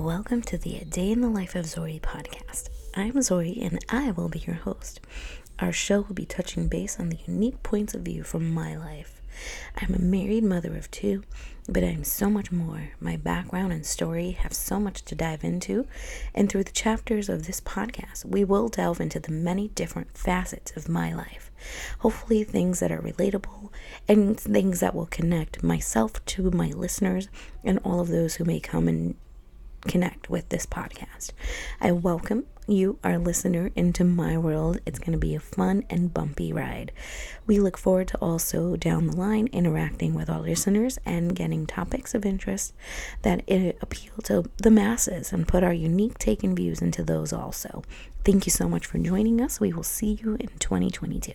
welcome to the A Day in the Life of Zory podcast. I'm Zory and I will be your host. Our show will be touching base on the unique points of view from my life. I'm a married mother of two, but I'm so much more. My background and story have so much to dive into, and through the chapters of this podcast, we will delve into the many different facets of my life. Hopefully, things that are relatable and things that will connect myself to my listeners and all of those who may come and connect with this podcast. I welcome you, our listener, into my world. It's going to be a fun and bumpy ride. We look forward to also down the line interacting with our listeners and getting topics of interest that appeal to the masses and put our unique take and views into those also. Thank you so much for joining us. We will see you in 2022.